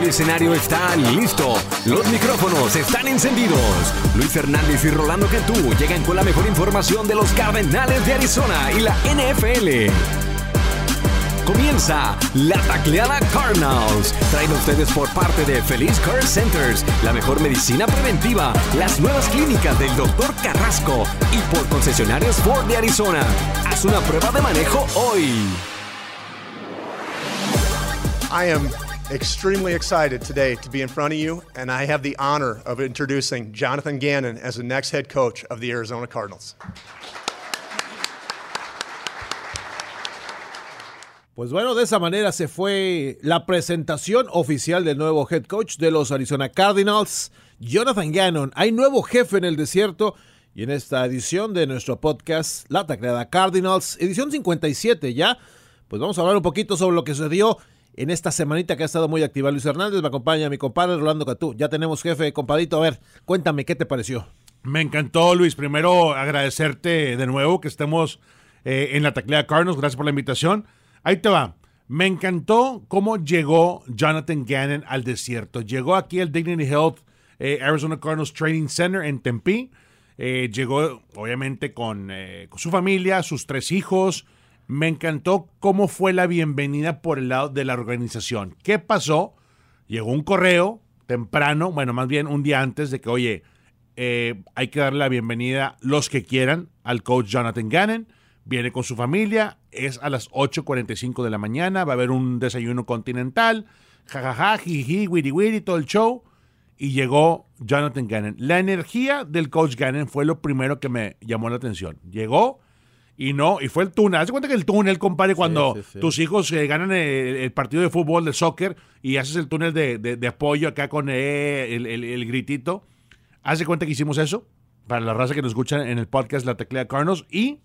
El escenario está listo. Los micrófonos están encendidos. Luis Fernández y Rolando Cantú llegan con la mejor información de los Cardenales de Arizona y la NFL. Comienza la tacleada Cardinals. A ustedes por parte de Feliz Care Centers, la mejor medicina preventiva, las nuevas clínicas del Dr. Carrasco y por concesionarios Ford de Arizona. Haz una prueba de manejo hoy. I am extremely excited today to be in front of you, and I have the honor of introducing Jonathan Gannon as the next head coach of the Arizona Cardinals. Pues bueno, de esa manera se fue la presentación oficial del nuevo head coach de los Arizona Cardinals, Jonathan Gannon. Hay nuevo jefe en el desierto y en esta edición de nuestro podcast, La Tacleada Cardinals, edición 57 ya, pues vamos a hablar un poquito sobre lo que sucedió en esta semanita que ha estado muy activa. Luis Hernández me acompaña, mi compadre Rolando Catú. Ya tenemos jefe, compadito. A ver, cuéntame, ¿qué te pareció? Me encantó, Luis. Primero, agradecerte de nuevo que estemos eh, en la taclea Cardinals. Gracias por la invitación. Ahí te va. Me encantó cómo llegó Jonathan Gannon al desierto. Llegó aquí al Dignity Health eh, Arizona Cardinals Training Center en Tempe. Eh, llegó, obviamente, con su familia, sus tres hijos, me encantó cómo fue la bienvenida por el lado de la organización. ¿Qué pasó? Llegó un correo temprano, bueno, más bien un día antes de que, oye, eh, hay que darle la bienvenida los que quieran al coach Jonathan Gannon. Viene con su familia, es a las 8.45 de la mañana, va a haber un desayuno continental, jajaja, jiji, wiri wiri, todo el show. Y llegó Jonathan Gannon. La energía del coach Gannon fue lo primero que me llamó la atención. Llegó, y no, y fue el túnel. Haz cuenta que el túnel, compadre, cuando tus hijos eh, ganan el, partido de fútbol, de soccer, y haces el túnel de, apoyo acá con eh, el, gritito. Haz de cuenta que hicimos eso, para la raza que nos escucha en el podcast La Teclea Carnos, y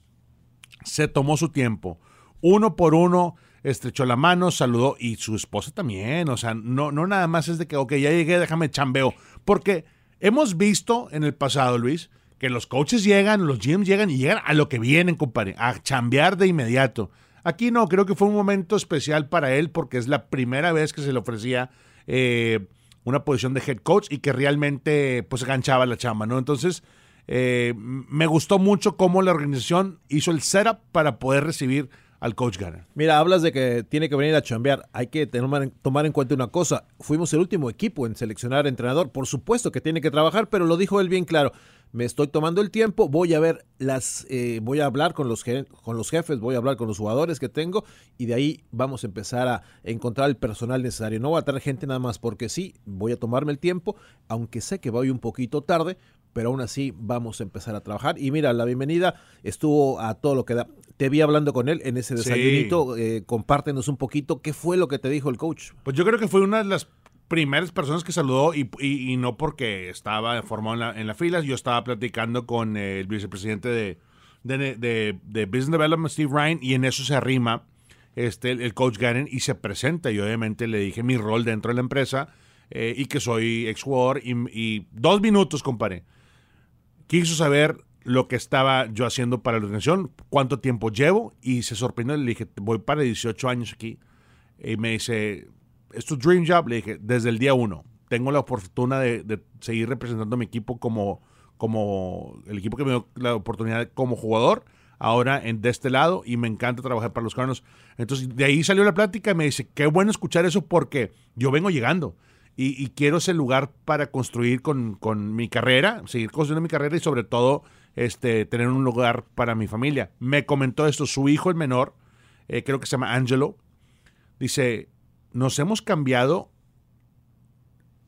se tomó su tiempo. Uno por uno, estrechó la mano, saludó, y su esposa también. O sea, no, no nada más es de que, ok, ya llegué, déjame chambeo. Porque hemos visto en el pasado, Luis, que los coaches llegan, los GMs llegan y llegan a lo que vienen, compadre, a chambear de inmediato. Aquí no, creo que fue un momento especial para él porque es la primera vez que se le ofrecía eh, una posición de head coach y que realmente pues ganchaba la chamba, ¿no? Entonces, eh, me gustó mucho cómo la organización hizo el setup para poder recibir al coach Garner. Mira, hablas de que tiene que venir a chambear. Hay que tomar en cuenta una cosa. Fuimos el último equipo en seleccionar entrenador. Por supuesto que tiene que trabajar, pero lo dijo él bien claro me estoy tomando el tiempo, voy a ver las, eh, voy a hablar con los, con los jefes, voy a hablar con los jugadores que tengo y de ahí vamos a empezar a encontrar el personal necesario. No voy a traer gente nada más porque sí, voy a tomarme el tiempo, aunque sé que voy un poquito tarde, pero aún así vamos a empezar a trabajar. Y mira, la bienvenida estuvo a todo lo que da. Te vi hablando con él en ese desayunito, eh, compártenos un poquito qué fue lo que te dijo el coach. Pues yo creo que fue una de las primeras personas que saludó y, no porque estaba formado en la, fila, yo estaba platicando con el vicepresidente de, de, Business Development, Steve Ryan, y en eso se arrima este, el, coach Gannon y se presenta. Y obviamente le dije mi rol dentro de la empresa eh, y que soy ex jugador. Y, dos minutos, compadre. Quiso saber lo que estaba yo haciendo para la organización, cuánto tiempo llevo, y se sorprendió. Le dije, voy para 18 años aquí. Y me dice, ¿es tu dream job? Le dije, desde el día uno. Tengo la fortuna de, seguir representando a mi equipo como, como el equipo que me dio la oportunidad como jugador, ahora en, de este lado, y me encanta trabajar para los Cardinals. Entonces, de ahí salió la plática y me dice, qué bueno escuchar eso porque yo vengo llegando. Y, quiero ese lugar para construir con, mi carrera, seguir construyendo mi carrera y sobre todo este, tener un lugar para mi familia. Me comentó esto su hijo, el menor, eh, creo que se llama Angelo. Dice, nos hemos cambiado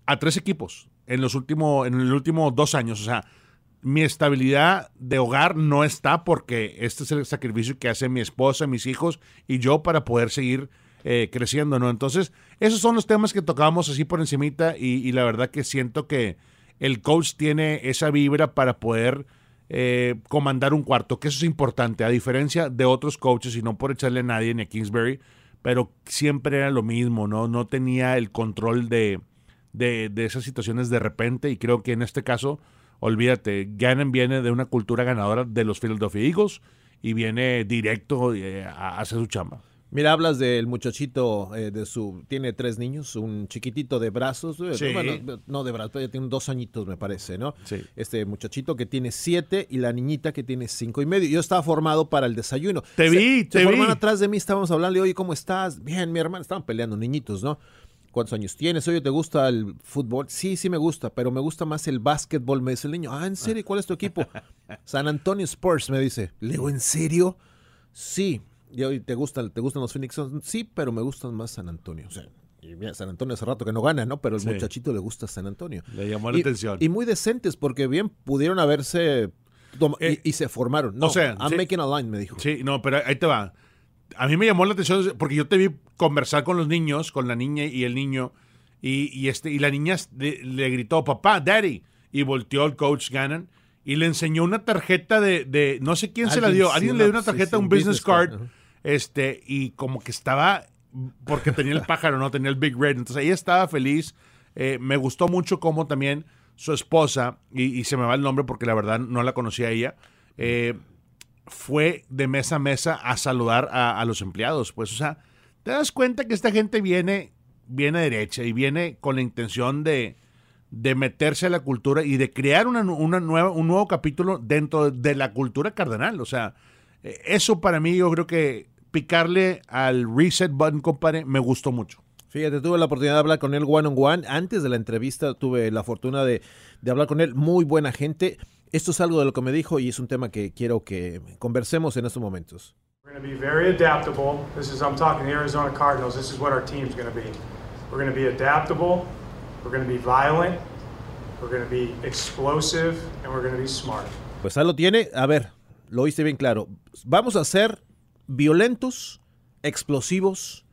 a tres equipos en los últimos, en dos años. O sea, mi estabilidad de hogar no está porque este es el sacrificio que hace mi esposa, mis hijos y yo para poder seguir eh, creciendo, ¿no? Entonces, esos son los temas que tocábamos así por encimita y, la verdad que siento que el coach tiene esa vibra para poder eh, comandar un cuarto, que eso es importante, a diferencia de otros coaches y no por echarle a nadie ni a Kingsbury, pero siempre era lo mismo, ¿no? No tenía el control de, de, esas situaciones de repente y creo que en este caso, olvídate, Gannon viene de una cultura ganadora de los Philadelphia Eagles y viene directo eh, a hacer su chamba. Mira, hablas del muchachito eh, de su. Tiene tres niños, un chiquitito de brazos. eh, Sí. bueno, no de brazos, ya tiene dos añitos, me parece, ¿no? Sí. Este muchachito que tiene siete y la niñita que tiene cinco y medio. Yo estaba formado para el desayuno. Te vi, se te vi. atrás de mí, estábamos hablando, oye, ¿cómo estás? Bien, mi hermana, estaban peleando, niñitos, ¿no? ¿Cuántos años tienes? Oye, ¿te gusta el fútbol? Sí, sí me gusta, pero me gusta más el básquetbol, me dice el niño. Ah, ¿en serio? ¿Cuál es tu equipo? San Antonio Spurs, me dice. Le digo, ¿en serio? Sí. Y hoy te gustan, te gustan los Phoenix Suns? Sí, pero me gustan más San Antonio. O sea, y mira, San Antonio hace rato que no gana, ¿no? Pero el Sí. muchachito le gusta San Antonio. Le llamó la Y- atención. Y muy decentes, porque bien pudieron haberse Eh, y, y se formaron. No, o sea, I'm sí. making a line, me dijo. Sí, no, pero ahí te va. A mí me llamó la atención porque yo te vi conversar con los niños, con la niña y el niño, y, y este, y la niña le, le gritó, papá, daddy, y volteó al coach Gannon y le enseñó una tarjeta de, de- no sé quién se la dio, alguien le dio una tarjeta, sí, un business business card. Este, y como que estaba, porque tenía el pájaro, no tenía el Big Red, entonces ella estaba feliz, Eh, me gustó mucho cómo también su esposa, y, se me va el nombre porque la verdad no la conocía ella, eh, fue de mesa a mesa a saludar a, a los empleados. Pues, o sea, te das cuenta que esta gente viene, viene derecha y viene con la intención de, de meterse a la cultura y de crear una, una nueva, un nuevo capítulo dentro de la cultura cardenal. O sea, eh, eso para mí yo creo que picarle al reset button, compadre, me gustó mucho. Fíjate, tuve la oportunidad de hablar con él one on one. Antes de la entrevista tuve la fortuna de, de hablar con él. Muy buena gente. Esto es algo de lo que me dijo y es un tema que quiero que conversemos en estos momentos. We're going to be very adaptable. This is, I'm talking the Arizona Cardinals. This is what our team's going to be. We're going to be adaptable. We're going to be violent. We're going to be explosive. And we're going to be smart. Pues ahí lo tiene. A ver, lo oíste bien claro. Vamos a ser violentos, explosivos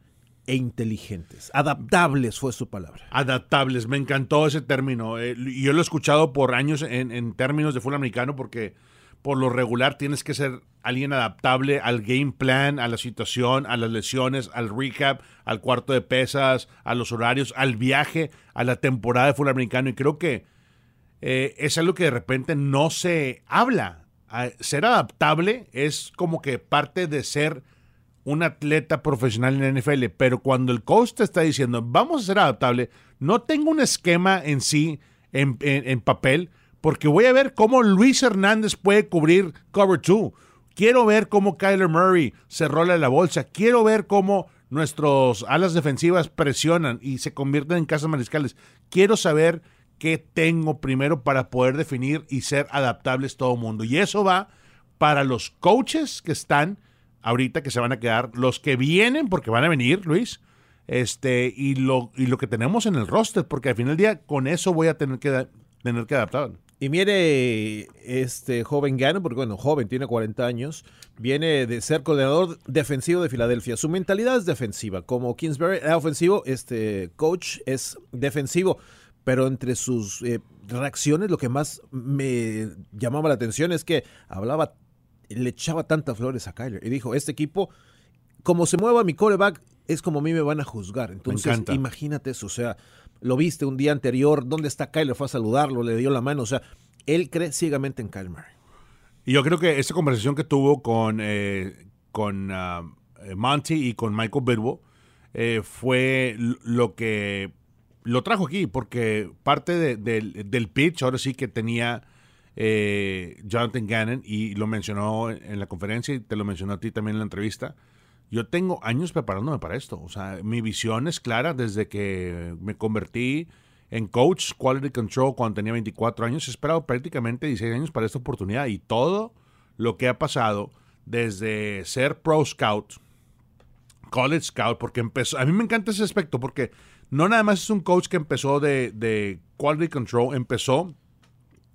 e inteligentes. Adaptables fue su palabra. Adaptables, me encantó ese término. Eh, yo lo he escuchado por años en, en términos de fútbol americano porque por lo regular tienes que ser alguien adaptable al game plan, a la situación, a las lesiones, al recap, al cuarto de pesas, a los horarios, al viaje, a la temporada de fútbol americano. Y creo que eh, es algo que de repente no se habla. Ser adaptable es como que parte de ser un atleta profesional en la NFL, pero cuando el coach te está diciendo, vamos a ser adaptable, no tengo un esquema en sí, en papel, porque voy a ver cómo Luis Hernández puede cubrir cover 2. Quiero ver cómo Kyler Murray se rola la bolsa. Quiero ver cómo nuestros alas defensivas presionan y se convierten en casas mariscales. Quiero saber qué tengo primero para poder definir y ser adaptables todo mundo. Y eso va para los coaches que están ahorita que se van a quedar, los que vienen, porque van a venir, Luis, este, y lo, y lo que tenemos en el roster, porque al final del día con eso voy a tener que, tener que adaptar. Y mire, este joven Gano, porque bueno, joven, tiene 40 años, viene de ser coordinador defensivo de Filadelfia. Su mentalidad es defensiva. Como Kingsbury era ofensivo, este coach es defensivo. Pero entre sus eh, reacciones, lo que más me llamaba la atención es que hablaba, le echaba tantas flores a Kyler. Y dijo, este equipo, como se mueva mi coreback, es como a mí me van a juzgar. Entonces, imagínate eso. O sea, lo viste un día anterior, ¿dónde está Kyler? Fue a saludarlo, le dio la mano. O sea, él cree ciegamente en Kyler Murray. Y yo creo que esta conversación que tuvo con, eh, con eh, Monty y con Michael Bidwell eh, fue lo que lo trajo aquí, porque parte de- del- pitch, ahora sí que tenía eh, Jonathan Gannon, y lo mencionó en, en la conferencia y te lo mencionó a ti también en la entrevista. Yo tengo años preparándome para esto. O sea, mi visión es clara desde que me convertí en coach quality control cuando tenía 24 años. He esperado prácticamente 16 años para esta oportunidad y todo lo que ha pasado desde ser pro scout, college scout, porque empezó, a mí me encanta ese aspecto porque no nada más es un coach que empezó de, de quality control, empezó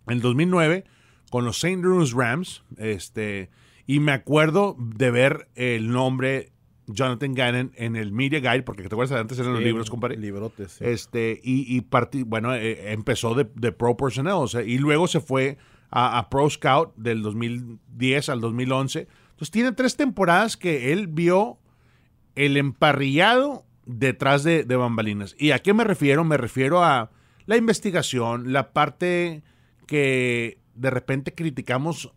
en el 2009 con los St. Louis Rams, este, y me acuerdo de ver el nombre Jonathan Gannon en el Media Guide, porque te acuerdas antes eran los libros, compadre. Librotes. sí. Este, y, y parti- bueno, eh, empezó de, de Pro Personnel, o sea, y luego se fue a, a Pro Scout del 2010 al 2011. Entonces tiene tres temporadas que él vio el emparrillado detrás de, de bambalinas. ¿Y a qué me refiero? Me refiero a la investigación, la parte que de repente criticamos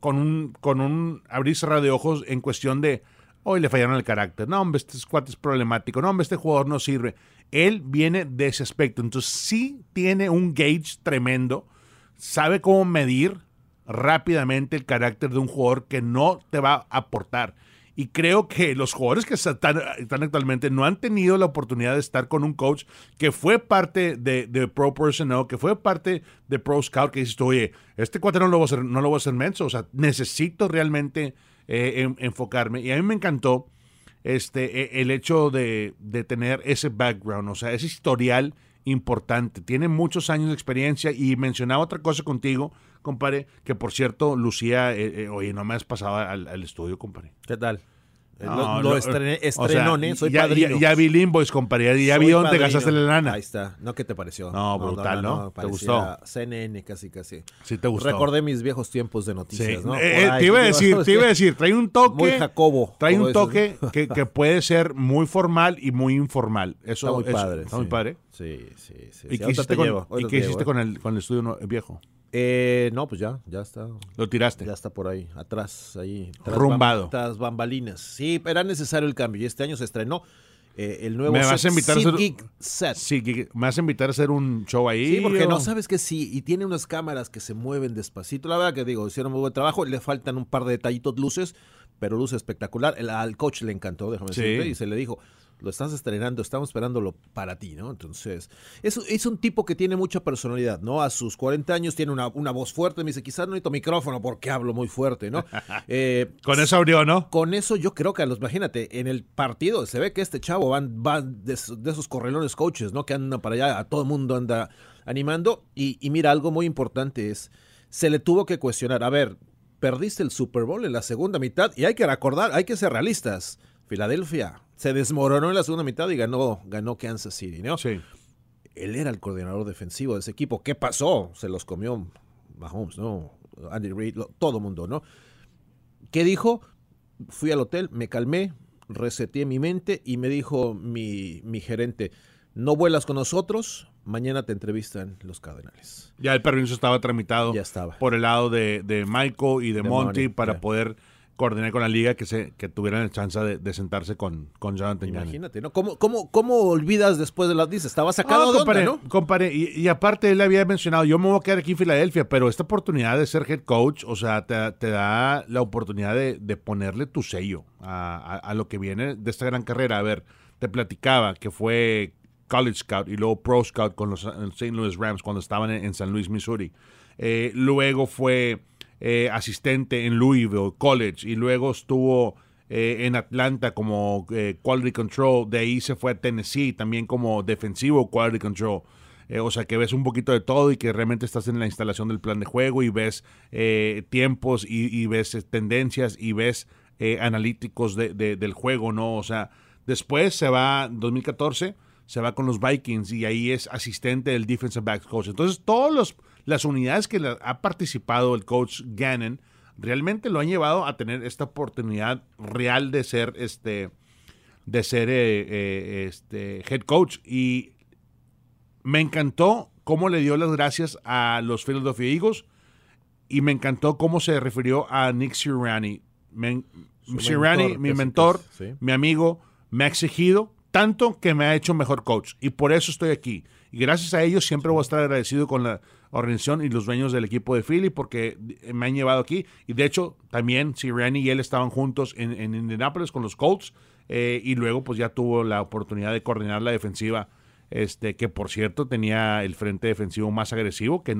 con un, con un abrir y cerrar de ojos en cuestión de Hoy le fallaron el carácter. No, hombre, este cuate es problemático. No, hombre, este jugador no sirve. Él viene de ese aspecto. Entonces sí tiene un gauge tremendo. Sabe cómo medir rápidamente el carácter de un jugador que no te va a aportar. Y creo que los jugadores que están, actualmente no han tenido la oportunidad de estar con un coach que fue parte de, de Pro Personnel, que fue parte de Pro Scout, que dices, oye, este cuate no lo voy a hacer, no lo voy a hacer menso. O sea, necesito realmente eh, enfocarme. Y a mí me encantó este, e, el hecho de, de tener ese background, o sea, ese historial importante. Tiene muchos años de experiencia y mencionaba otra cosa contigo compadre, que por cierto, Lucía, eh, eh, oye, no me has pasado al, al estudio, compadre. ¿Qué tal? Eh, lo, lo estrené, estrenón, ¿eh? Soy ya, padrino. Ya, ya vi Limboys, compadre. Ya Soy vi dónde padrino. gastaste la lana. Ahí está. ¿No qué te pareció? No, brutal, ¿no? ¿Te gustó? CNN casi, casi. Sí, te gustó. Recordé mis viejos tiempos de Sí, noticias, ¿no? eh, ahí, te iba a ¿qué decir, te iba a decir, trae un toque. Muy Jacobo. Trae un toque que, que puede ser muy formal y muy informal. Eso Está muy eso- padre. Está muy padre. Sí, sí, sí. ¿Y qué hiciste, te con, llevo, ¿y ahorita qué te hiciste con, el, con el estudio viejo? Eh, no, pues ya, ya está. Lo tiraste. Ya está por ahí, atrás, ahí. tras Rumbado. bam- Tras bambalinas. Sí, era necesario el cambio. Y este año se estrenó eh, el nuevo ¿Me vas a invitar a hacer- Geek Set. ¿me vas a invitar a hacer un show ahí? Sí, porque o- no sabes que sí, y tiene unas cámaras que se mueven despacito. La verdad que digo, hicieron muy buen trabajo, le faltan un par de detallitos luces, pero luce espectacular. El- al coach le encantó, déjame Sí. decirte, y se le dijo, lo estás estrenando, estamos esperándolo para ti, ¿no? Entonces, es, es un tipo que tiene mucha personalidad, ¿no? A sus 40 años tiene una, una voz fuerte, me dice, quizás no necesito micrófono porque hablo muy fuerte, ¿no? Eh, Con eso abrió, ¿no? con eso yo creo que a los, imagínate, en el partido se ve que este chavo van, van de, esos- de esos correlones coaches, ¿no? Que andan para allá, a todo el mundo anda animando. Y, y mira, algo muy importante es, se le tuvo que cuestionar, a ver, perdiste el Super Bowl en la segunda mitad y hay que recordar, hay que ser realistas. Filadelfia se desmoronó en la segunda mitad y ganó, ganó Kansas City, ¿no? Sí. Él era el coordinador defensivo de ese equipo. ¿Qué pasó? Se los comió Mahomes, ¿no? Andy Reid, todo el mundo, ¿no? ¿Qué dijo? Fui al hotel, me calmé, reseteé mi mente y me dijo mi, mi gerente, no vuelas con nosotros, mañana te entrevistan los Cardenales. Ya el permiso estaba tramitado Ya estaba. por el lado de, de Michael y de, De Monty para poder coordinar con la liga que se que tuvieran la chance de, de sentarse con, con Jonathan. Imagínate, ¿no? ¿Cómo, cómo, cómo olvidas después de las dices? Estaba sacado Ah, de onda, ¿no? compadre, y, y aparte él había mencionado, yo me voy a quedar aquí en Filadelfia, pero esta oportunidad de ser head coach, o sea, te, te da la oportunidad de, de ponerle tu sello a, a- a lo que viene de esta gran carrera. A ver, te platicaba que fue College Scout y luego Pro Scout con los St. Louis Rams cuando estaban en, en San Luis, Missouri. Eh, luego fue eh, asistente en Louisville College y luego estuvo eh, en Atlanta como Quality Control. De ahí se fue a Tennessee también como defensivo Quality Control. O sea que ves un poquito de todo y que realmente estás en la instalación del plan de juego y ves tiempos y, ves tendencias y ves analíticos de- del juego, ¿no? O sea, después se va 2014 se va con los Vikings y ahí es asistente del defensive back coach. Entonces, todas las unidades que la- ha participado el coach Gannon realmente lo han llevado a tener esta oportunidad real de ser este de ser eh, eh, este head coach y me encantó cómo le dio las gracias a los Philadelphia Eagles y me encantó cómo se refirió a Nick Sirianni. Me- Sirianni, mentor, mi mentor, sí. mi amigo, me ha exigido tanto que me ha hecho mejor coach y por eso estoy aquí. Y gracias a ellos siempre voy a estar agradecido con la organización y los dueños del equipo de Philly porque me han llevado aquí. Y de hecho, también Sirianni y él estaban juntos en, en Indianapolis con los Colts eh, y luego pues ya tuvo la oportunidad de coordinar la defensiva, este que por cierto tenía el frente defensivo más agresivo que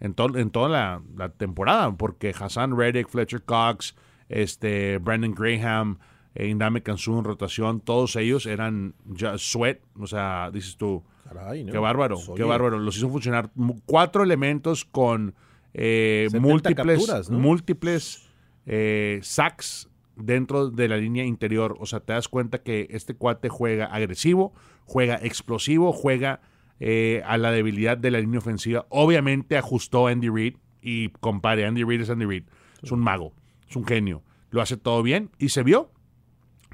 en, to- en toda la, la temporada porque Hassan Reddick, Fletcher Cox, este Brandon Graham, Indame Kansu en rotación, todos ellos eran ya sweat, o sea, dices tú, Caray, ¿no? qué bárbaro, Pues, qué bárbaro, los hizo funcionar cuatro elementos con eh, 70 múltiples, capturas, ¿no? múltiples eh, sacks dentro de la línea interior, o sea, te das cuenta que este cuate juega agresivo, juega explosivo, juega eh, a la debilidad de la línea ofensiva, obviamente ajustó a Andy Reid y compare, Andy Reid es Andy Reid, es un mago, es un genio, lo hace todo bien y se vio,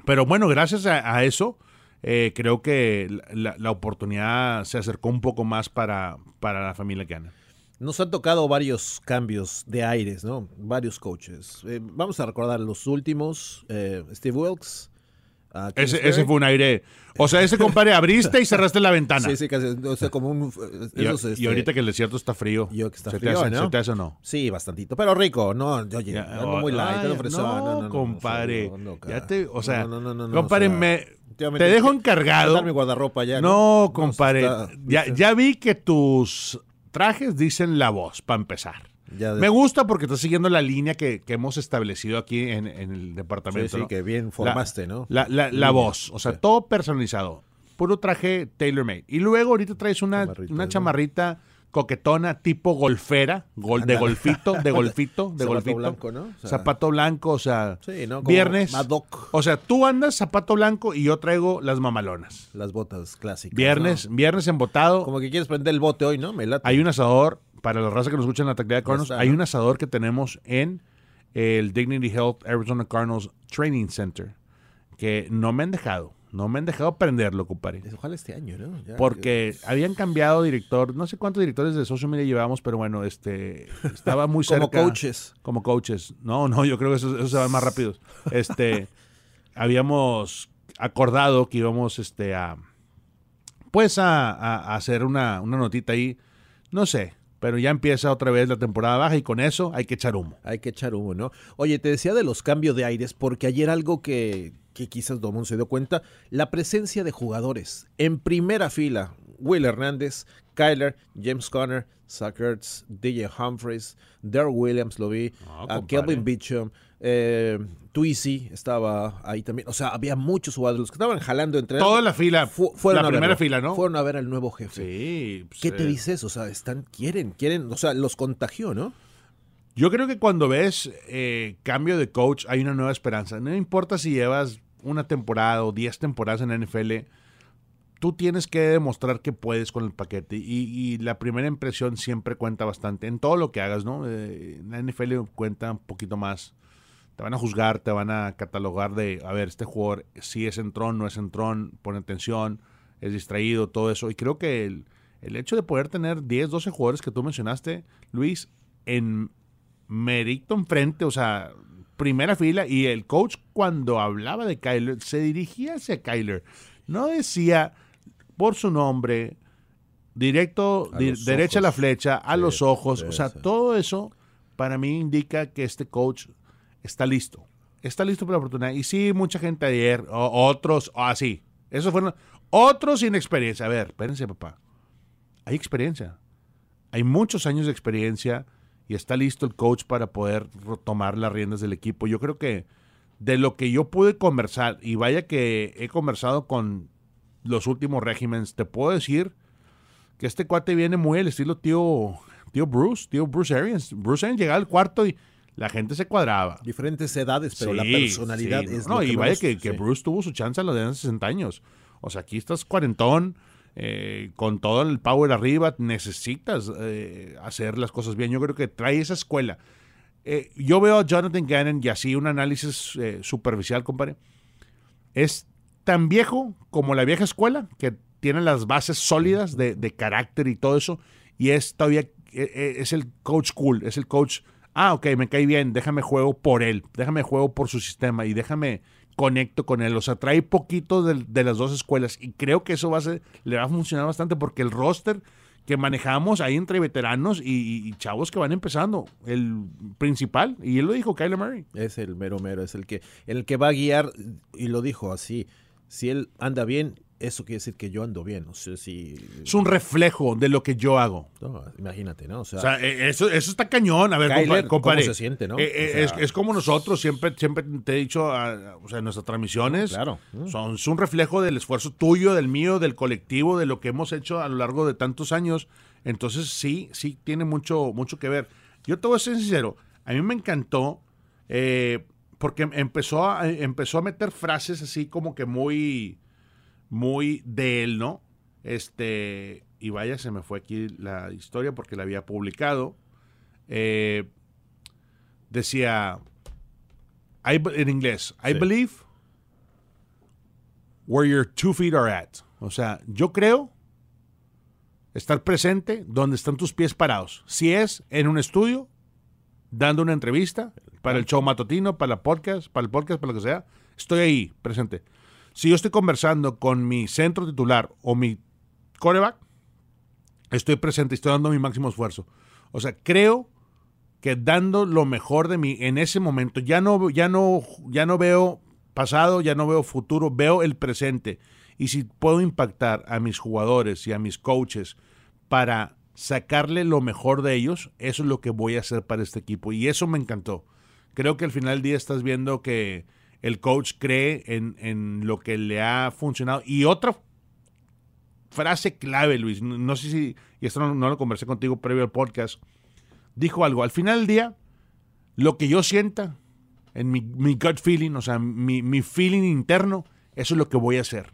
pero bueno, gracias a, eso, eh, creo que la, oportunidad se acercó un poco más para, para la familia Gana. Nos han tocado varios cambios de aires, ¿no? Varios coaches. Eh, vamos a recordar los últimos. eh, Steve Wilkes. A Ese, ese fue un aire. O sea, ese compadre abriste y cerraste la ventana. Sí, sí, casi. O sea, como un. Y, esos, y este, ahorita que el desierto está frío. yo que está ¿se frío, te hace, ¿no? ¿Se te hace o no? Sí, bastantito. Pero rico, no, yo oye, Ya, ando muy light, ay, no, No, no, no, compadre. no, no, ya ca- te, o sea, no, no, no, no, compadre, o sea, me, te dejo encargado. dar mi guardarropa ya. No, compadre, ya, ya vi que tus trajes dicen la voz, para empezar. Ya de- Me gusta porque estás siguiendo la línea que, que hemos establecido aquí en, en el departamento. Sí, sí, ¿no? que bien formaste, ¿no? La, la, la voz, o sea, sí. todo personalizado. Puro traje tailor-made. Y luego ahorita traes una, Chamarrita, una ¿no? chamarrita coquetona tipo golfera, gol, de golfito, de golfito, de Zapato golfito. blanco, ¿no? O sea- zapato blanco, o sea, Sí, ¿no? Como viernes. ad hoc. O sea, tú andas zapato blanco y yo traigo las mamalonas. Las botas clásicas. Viernes, ¿no? viernes embotado. Como que quieres prender el bote hoy, ¿no? Me late. Hay un asador, para la raza que nos escucha en la taquilla de Cardinals, está, hay ¿no? un asador que tenemos en el Dignity Health Arizona Cardinals Training Center, que no me han dejado, no me han dejado prenderlo, compadre. Ojalá este año, ¿no? Ya, Porque habían cambiado director, no sé cuántos directores de social media llevamos, pero bueno, este estaba muy cerca. Como coaches. Como coaches. No, no, yo creo que eso, eso se va más rápido. Este, habíamos acordado que íbamos este, a, pues a, a- a hacer una, una notita ahí, no sé, pero ya empieza otra vez la temporada baja y con eso hay que echar humo. Hay que echar humo, ¿no? Oye, te decía de los cambios de aires, porque ayer algo que, que quizás Domón se dio cuenta, la presencia de jugadores. En primera fila, Will Hernández, Kyler, James Conner, Zach Ertz, DJ Humphries, Darrell Williams, lo vi, Ah, a. Kelvin Beachum, eh, estaba ahí también. O sea, había muchos jugadores los que estaban jalando entre Toda la fila, Fu- fueron la a primera verlo. fila, ¿no? Fueron a ver al nuevo jefe. Sí. pues, ¿Qué te eh, dices? O sea, están, quieren, quieren, o sea, los contagió, ¿no? Yo creo que cuando ves eh, cambio de coach hay una nueva esperanza. No importa si llevas una temporada o 10 temporadas en la NFL, tú tienes que demostrar que puedes con el paquete. Y, y la primera impresión siempre cuenta bastante en todo lo que hagas, ¿no? Eh, en la NFL cuenta un poquito más. Te van a juzgar, te van a catalogar de, a ver, este jugador si es entrón, no es entrón, pone atención, es distraído, todo eso. Y creo que el, el hecho de poder tener 10, 12 jugadores que tú mencionaste, Luis, en merito enfrente, o sea, primera fila, y el coach cuando hablaba de Kyler, se dirigía hacia Kyler. No decía por su nombre, directo, di- derecha a la flecha, a Sí, los ojos. sí, o sea, sí. todo eso para mí indica que este coach está listo. Está listo para la oportunidad. Y sí, mucha gente ayer, otros, así. Esos fueron otros sin experiencia. A ver, espérense, papá. Hay experiencia. Hay muchos años de experiencia y está listo el coach para poder tomar las riendas del equipo. Yo creo que de lo que yo pude conversar, y vaya que he conversado con los últimos regímenes, te puedo decir que este cuate viene muy al estilo tío, tío Bruce, tío Bruce Arians. Bruce Arians llegaba al cuarto y la gente se cuadraba. Diferentes edades, pero la Sí, personalidad sí, es no, lo y que vaya que, que sí. Bruce tuvo su chance a los de 60 años. O sea, aquí estás cuarentón, eh, con todo el power arriba, necesitas eh, hacer las cosas bien. Yo creo que trae esa escuela. Eh, yo veo a Jonathan Gannon y así un análisis eh, superficial, compadre. Es tan viejo como la vieja escuela, que tiene las bases sólidas de, de carácter y todo eso, y es todavía, eh, es el coach cool, es el coach, ah, ok, me cae bien, déjame juego por él, déjame juego por su sistema y déjame conecto con él. O sea, trae poquito de, las dos escuelas y creo que eso va a ser, le va a funcionar bastante porque el roster que manejamos ahí entre veteranos y chavos que van empezando, el principal, y él lo dijo, Kyler Murray. Es el mero mero, es el que, el que va a guiar, y lo dijo así, si él anda bien, eso quiere decir que yo ando bien. O sea, si... Es un reflejo de lo que yo hago. no, imagínate, ¿no? O sea, O sea, eh, eso, eso está cañón. A ver, Kyler. ¿cómo se siente, no? Eh, eh, O sea- es, es como nosotros, siempre, siempre te he dicho, ah, o sea, nuestras transmisiones Claro. Mm. son es un reflejo del esfuerzo tuyo, del mío, del colectivo, de lo que hemos hecho a lo largo de tantos años. Entonces, sí, sí, tiene mucho, mucho que ver. Yo te voy a ser sincero, a mí me encantó eh, porque empezó a, empezó a meter frases así como que muy, muy de él, ¿no? Este, y vaya, se me fue aquí la historia porque la había publicado. Eh, decía, I, en inglés, I Sí. believe where your two feet are at. O sea, yo creo, estar presente donde están tus pies parados. Si es en un estudio, dando una entrevista para el show matutino, para el podcast, para el podcast, para lo que sea, estoy ahí presente. Si yo estoy conversando con mi centro titular o mi coreback, estoy presente, estoy dando mi máximo esfuerzo. O sea, creo que dando lo mejor de mí en ese momento, ya no, ya no, ya no veo pasado, ya no veo futuro, veo el presente. Y si puedo impactar a mis jugadores y a mis coaches para sacarle lo mejor de ellos, eso es lo que voy a hacer para este equipo. Y eso me encantó. Creo que al final del día estás viendo que el coach cree en, en lo que le ha funcionado. Y otra frase clave, Luis, no sé si, y esto no, lo conversé contigo previo al podcast, dijo algo, al final del día, lo que yo sienta, en mi, gut feeling, o sea, mi, mi, feeling interno, eso es lo que voy a hacer.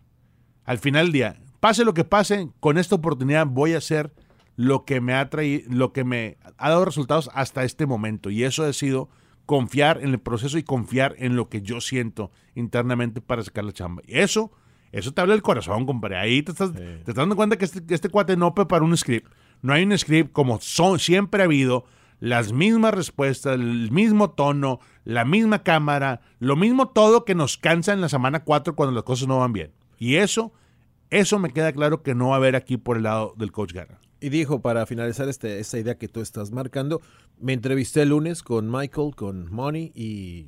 Al final del día, pase lo que pase, con esta oportunidad voy a hacer lo que me ha traído, lo que me ha dado resultados hasta este momento. Y eso ha sido confiar en el proceso y confiar en lo que yo siento internamente para sacar la chamba. Y eso eso te habla del corazón, compadre. Ahí te estás, te estás dando cuenta que este, este cuate no prepara un script. No hay un script como son, siempre ha habido. Las mismas respuestas, el mismo tono, la misma cámara, lo mismo todo que nos cansa en la semana 4 cuando las cosas no van bien. Y eso, eso me queda claro que no va a haber aquí por el lado del coach Garra. Y dijo, para finalizar este, esta idea que tú estás marcando, me entrevisté el lunes con Michael, con Money, y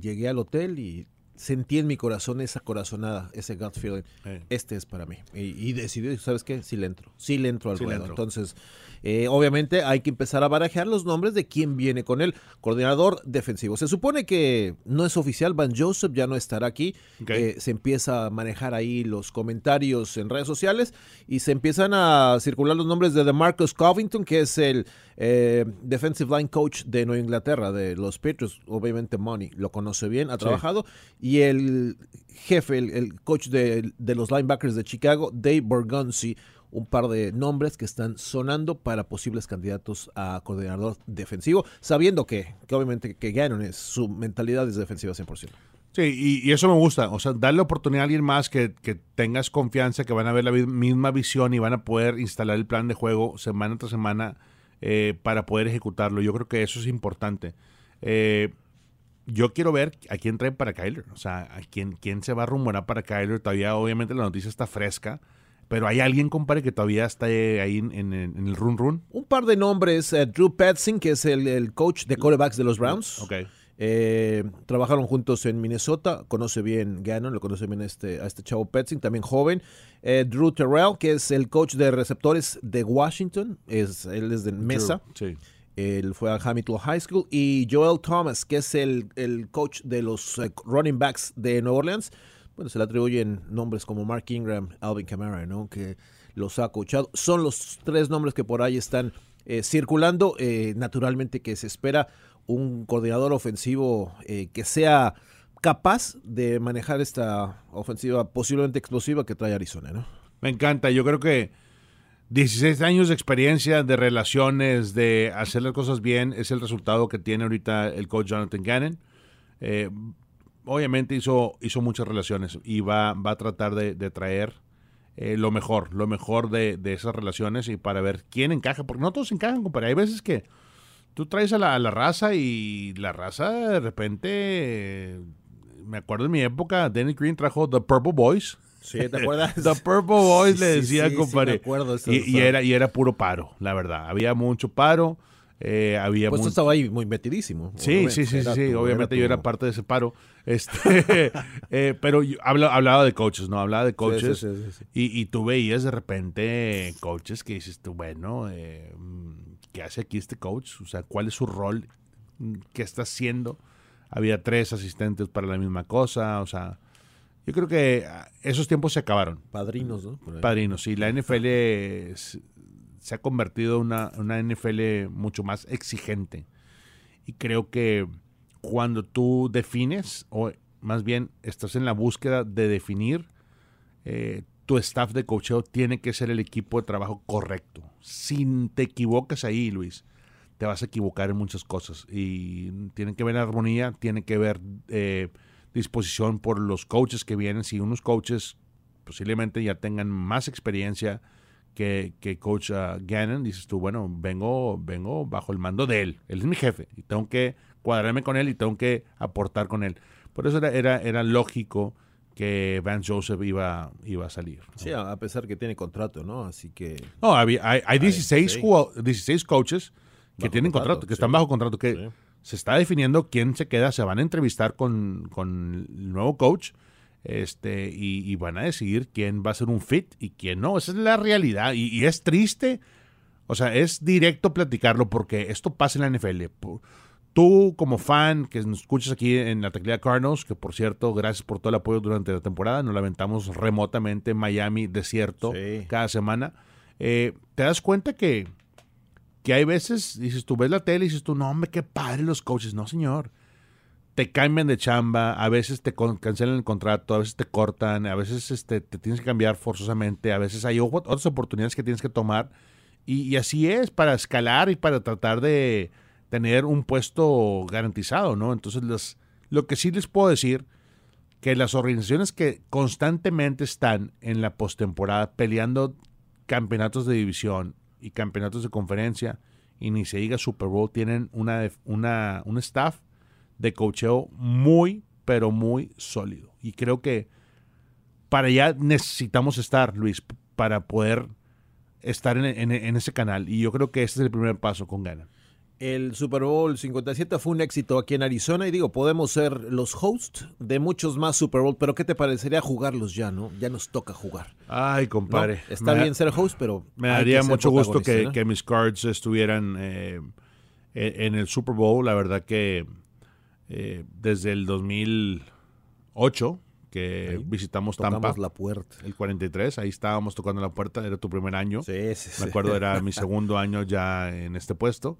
llegué al hotel y sentí en mi corazón esa corazonada, ese gut feeling. Este es para mí. Y, decidí, ¿sabes qué? Sí le entro. Sí le entro al ruedo. Entonces, eh, obviamente hay que empezar a barajear los nombres de quién viene con él. Coordinador defensivo. Se supone que no es oficial, Van Joseph ya no estará aquí. Eh, se empieza a manejar ahí los comentarios en redes sociales y se empiezan a circular los nombres de DeMarcus Covington, que es el eh, defensive line coach de Nueva Inglaterra, de los Patriots. Obviamente Money lo conoce bien, ha trabajado. Y el jefe, el, coach de, de los linebackers de Chicago, Dave Borgonzi un par de nombres que están sonando para posibles candidatos a coordinador defensivo, sabiendo que, obviamente que Gannon es su mentalidad es defensiva 100%. Sí, y, eso me gusta, o sea, darle oportunidad a alguien más que, tengas confianza, que van a ver la misma visión y van a poder instalar el plan de juego semana tras semana eh, para poder ejecutarlo. Yo creo que eso es importante. Eh, yo quiero ver a quién trae para Kyler, o sea, a quién, quién se va a rumorar para Kyler. Todavía, obviamente, la noticia está fresca. Pero hay alguien, compadre, que todavía está ahí en, el run run. Un par de nombres. Eh, Drew Petzing, que es el, coach de quarterbacks de los Browns. Eh, trabajaron juntos en Minnesota. Conoce bien Gannon, lo conoce bien este, a este chavo Petzing, también joven. Eh, Drew Terrell, que es el coach de receptores de Washington. Es, él es de Mesa. sí. Él fue a Hamilton High School. Y Joel Thomas, que es el, el coach de los running backs de Nueva Orleans bueno, se le atribuyen nombres como Mark Ingram, Alvin Kamara, ¿no? Que los ha coachado. Son los tres nombres que por ahí están eh, circulando. Eh, naturalmente que se espera un coordinador ofensivo eh, que sea capaz de manejar esta ofensiva posiblemente explosiva que trae Arizona, ¿no? Me encanta. Yo creo que 16 años de experiencia, de relaciones, de hacer las cosas bien, es el resultado que tiene ahorita el coach Jonathan Gannon obviamente hizo, hizo muchas relaciones y va, va a tratar de, traer eh, lo mejor, lo mejor de, esas relaciones y para ver quién encaja, porque no todos encajan, compadre. Hay veces que tú traes a la, raza y la raza de repente, me acuerdo en mi época, Danny Green trajo The Purple Boys. Sí, ¿te acuerdas? The Purple Boys le decía, compadre. y, era, y era puro paro, la verdad. Había mucho paro. Eh, había pues estaba ahí muy metidísimo. Sí, sí, sí, sí, obviamente yo era parte de ese paro. Este, eh, pero yo hablaba de coaches, ¿no? Hablaba de coaches. y, y, tú veías de repente coaches que dices tú, bueno, eh, ¿qué hace aquí este coach? O sea, ¿cuál es su rol? ¿Qué está haciendo? Había tres asistentes para la misma cosa, o sea... Yo creo que ah, esos tiempos se acabaron. Padrinos, ¿no? Padrinos, sí. La NFL se ha convertido en una, una NFL mucho más exigente. Y creo que cuando tú defines, o más bien estás en la búsqueda de definir, eh, tu staff de cocheo tiene que ser el equipo de trabajo correcto. Si te equivocas ahí, Luis, te vas a equivocar en muchas cosas. Y tiene que ver armonía, tiene que ver eh, disposición por los coaches que vienen. Si unos coaches posiblemente ya tengan más experiencia, que, que coach uh, Gannon, dices tú, bueno, vengo, vengo bajo el mando de él. Él es mi jefe y tengo que cuadrarme con él y tengo que aportar con él. Por eso era, era, era lógico que Vance Joseph iba, iba a salir. ¿no? Sí, a pesar que tiene contrato, ¿no? Así que... No, había- hay, hay 16, sí. jugado- 16 coaches que Bajo tienen contrato, contrato, que sí. están bajo contrato, que Sí. se está definiendo quién se queda, se van a entrevistar con, con el nuevo coach este, y, y van a decidir quién va a ser un fit y quién no. Esa es la realidad y, y es triste, o sea, es directo platicarlo porque esto pasa en la NFL. Tú como fan que nos escuchas aquí en la taquilla Cardinals, que por cierto, gracias por todo el apoyo durante la temporada, nos lamentamos remotamente en Miami, desierto, Sí. cada semana, eh, te das cuenta que, que hay veces, dices, tú ves la tele y dices tú, no hombre, qué padre los coaches. No, señor. Te cambian de chamba, a veces te cancelan el contrato, a veces te cortan, a veces este, te tienes que cambiar forzosamente, a veces hay otras oportunidades que tienes que tomar. Y, y así es, para escalar y para tratar de tener un puesto garantizado, ¿no? Entonces, las- lo que sí les puedo decir, que las organizaciones que constantemente están en la postemporada peleando campeonatos de división y campeonatos de conferencia, y ni se diga Super Bowl, tienen una, una, un staff de cocheo muy, pero muy sólido. Y creo que para allá necesitamos estar, Luis, para poder estar en, en- en ese canal. Y yo creo que ese es el primer paso con Gana. El Super Bowl 57 fue un éxito aquí en Arizona y digo, podemos ser los hosts de muchos más Super Bowl, pero ¿qué te parecería jugarlos ya, no? Ya nos toca jugar. Ay, ¿no? compadre. Está Me- bien ser host, pero Me daría mucho gusto que, que mis cards estuvieran eh, en, en el Super Bowl. La verdad que eh, desde el 2008 que Ahí visitamos Tampa, la puerta. el 43, ahí estábamos tocando la puerta, era tu primer año. Sí, sí, sí. Me acuerdo, era mi segundo año ya en este puesto.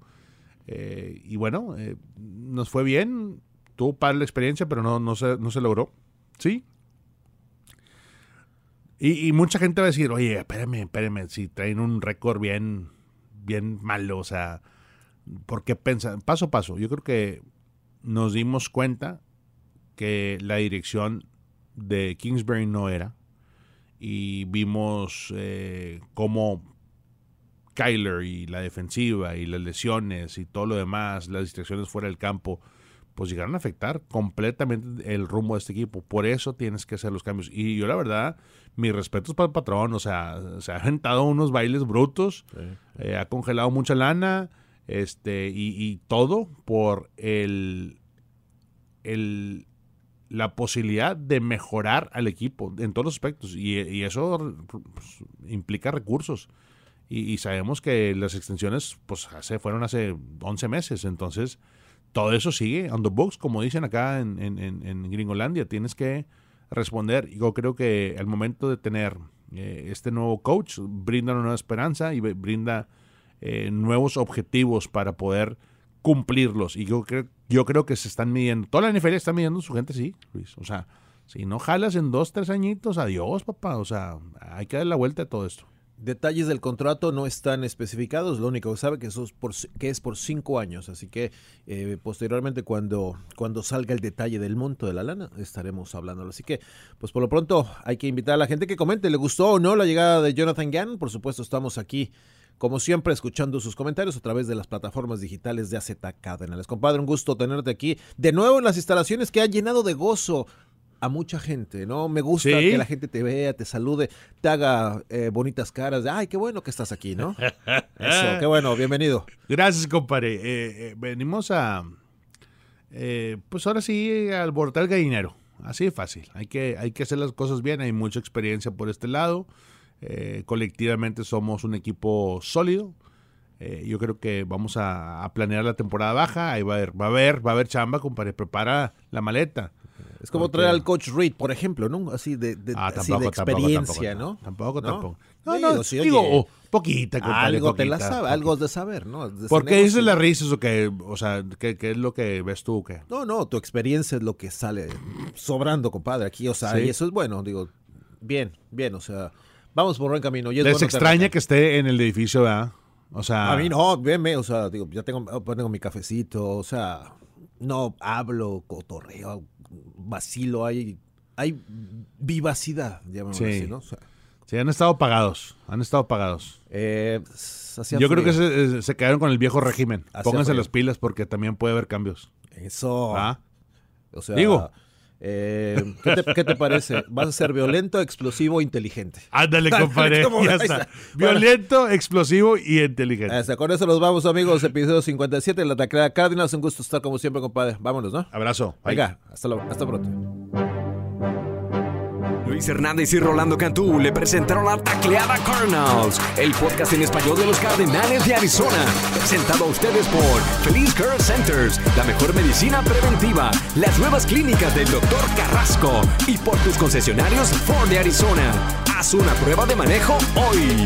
Eh, y bueno, eh, nos fue bien, tuvo padre la experiencia, pero no, no, se, no se logró. Sí. Y, y mucha gente va a decir, oye, espérame, espérame, si traen un récord bien, bien malo, o sea, ¿por qué pensan? Paso a paso, yo creo que nos dimos cuenta que la dirección de Kingsbury no era y vimos eh, cómo Kyler y la defensiva y las lesiones y todo lo demás, las distracciones fuera del campo, pues llegaron a afectar completamente el rumbo de este equipo. Por eso tienes que hacer los cambios. Y yo la verdad, mis respetos para el patrón, o sea, se ha aventado unos bailes brutos, eh, ha congelado mucha lana, este, y, y todo por el, el la posibilidad de mejorar al equipo en todos los aspectos. Y, y eso pues, implica recursos. Y, sabemos que las extensiones pues hace, fueron hace 11 meses. Entonces, todo eso sigue on the books, como dicen acá en, en, en- en Gringolandia. Tienes que responder. Yo creo que al momento de tener eh, este nuevo coach, brinda una nueva esperanza y brinda eh, nuevos objetivos para poder cumplirlos. Y yo creo, yo creo que se están midiendo. Toda la NFL está midiendo su gente, sí, Luis. O sea, si no jalas en dos, tres añitos, adiós, papá. O sea, hay que dar la vuelta a todo esto. Detalles del contrato no están especificados, lo único que sabe que, eso es por, que es por cinco años, así que eh, posteriormente cuando, cuando salga el detalle del monto de la lana estaremos hablándolo. Así que, pues por lo pronto hay que invitar a la gente que comente, ¿le gustó o no la llegada de Jonathan Gann? Por supuesto estamos aquí, como siempre, escuchando sus comentarios a través de las plataformas digitales de AZ Cardenales. Compadre, un gusto tenerte aquí de nuevo en las instalaciones que ha llenado de gozo a mucha gente, ¿no? Me gusta Sí. que la gente te vea, te salude, te haga eh, bonitas caras de, ay, qué bueno que estás aquí, ¿no? Eso, qué bueno, bienvenido. Gracias, compadre. Eh, eh, venimos a. eh, pues ahora sí, al alborotar el gallinero. Así de fácil. Hay que, hay que hacer las cosas bien. Hay mucha experiencia por este lado. Eh, colectivamente somos un equipo sólido. Eh, yo creo que vamos a, a planear la temporada baja. Ahí va a haber, va a haber, va a haber chamba, compadre. Prepara la maleta. Es como Porque- traer al coach Reed, por ejemplo, ¿no? Así de, de, Ah, así tampoco, de tampoco, experiencia, tampoco, ¿no? Tampoco, ¿No? tampoco. No, Digo, no, sí, digo, oye, oh, poquita, compadre. algo te la poquita, sabe, poquita. algo de saber, ¿no? De ¿Por ese qué dices las risas o qué? O sea, ¿qué, es lo que ves tú? o ¿Qué? No, no, tu experiencia es lo que sale sobrando, compadre, aquí, o sea, Sí. y eso es bueno, digo, bien, bien, o sea, vamos por buen camino. Y es Les bueno extraña que esté en el edificio, ¿verdad? O sea, A mí no, venme, o sea, digo, ya tengo, tengo mi cafecito, o sea, no hablo, cotorreo, vacilo, hay, hay vivacidad, llamémoslo Sí. así, ¿no? O sea, Sí, han estado pagados. Han estado pagados. Eh, Yo creo que se, se quedaron con el viejo régimen. Pónganse frío. las pilas porque también puede haber cambios. Eso. ¿Ah? O sea, Digo. Eh, ¿qué, te, qué te parece? ¿Vas a ser violento, explosivo, inteligente? Ándale, compadre. Violento, explosivo y inteligente. Hasta con eso nos vamos, amigos. Episodio 57 de la Taclea Cardinals. Un gusto estar como siempre, compadre. Vámonos, ¿no? Abrazo. Bye. Venga, hasta pronto. Luis Hernández y Rolando Cantú le presentaron la Tacleada Cardinals, el podcast en español de los Cardenales de Arizona, presentado a ustedes por Feliz Care Centers, la mejor medicina preventiva, las nuevas clínicas del Dr. Carrasco y por tus concesionarios Ford de Arizona. Haz una prueba de manejo hoy.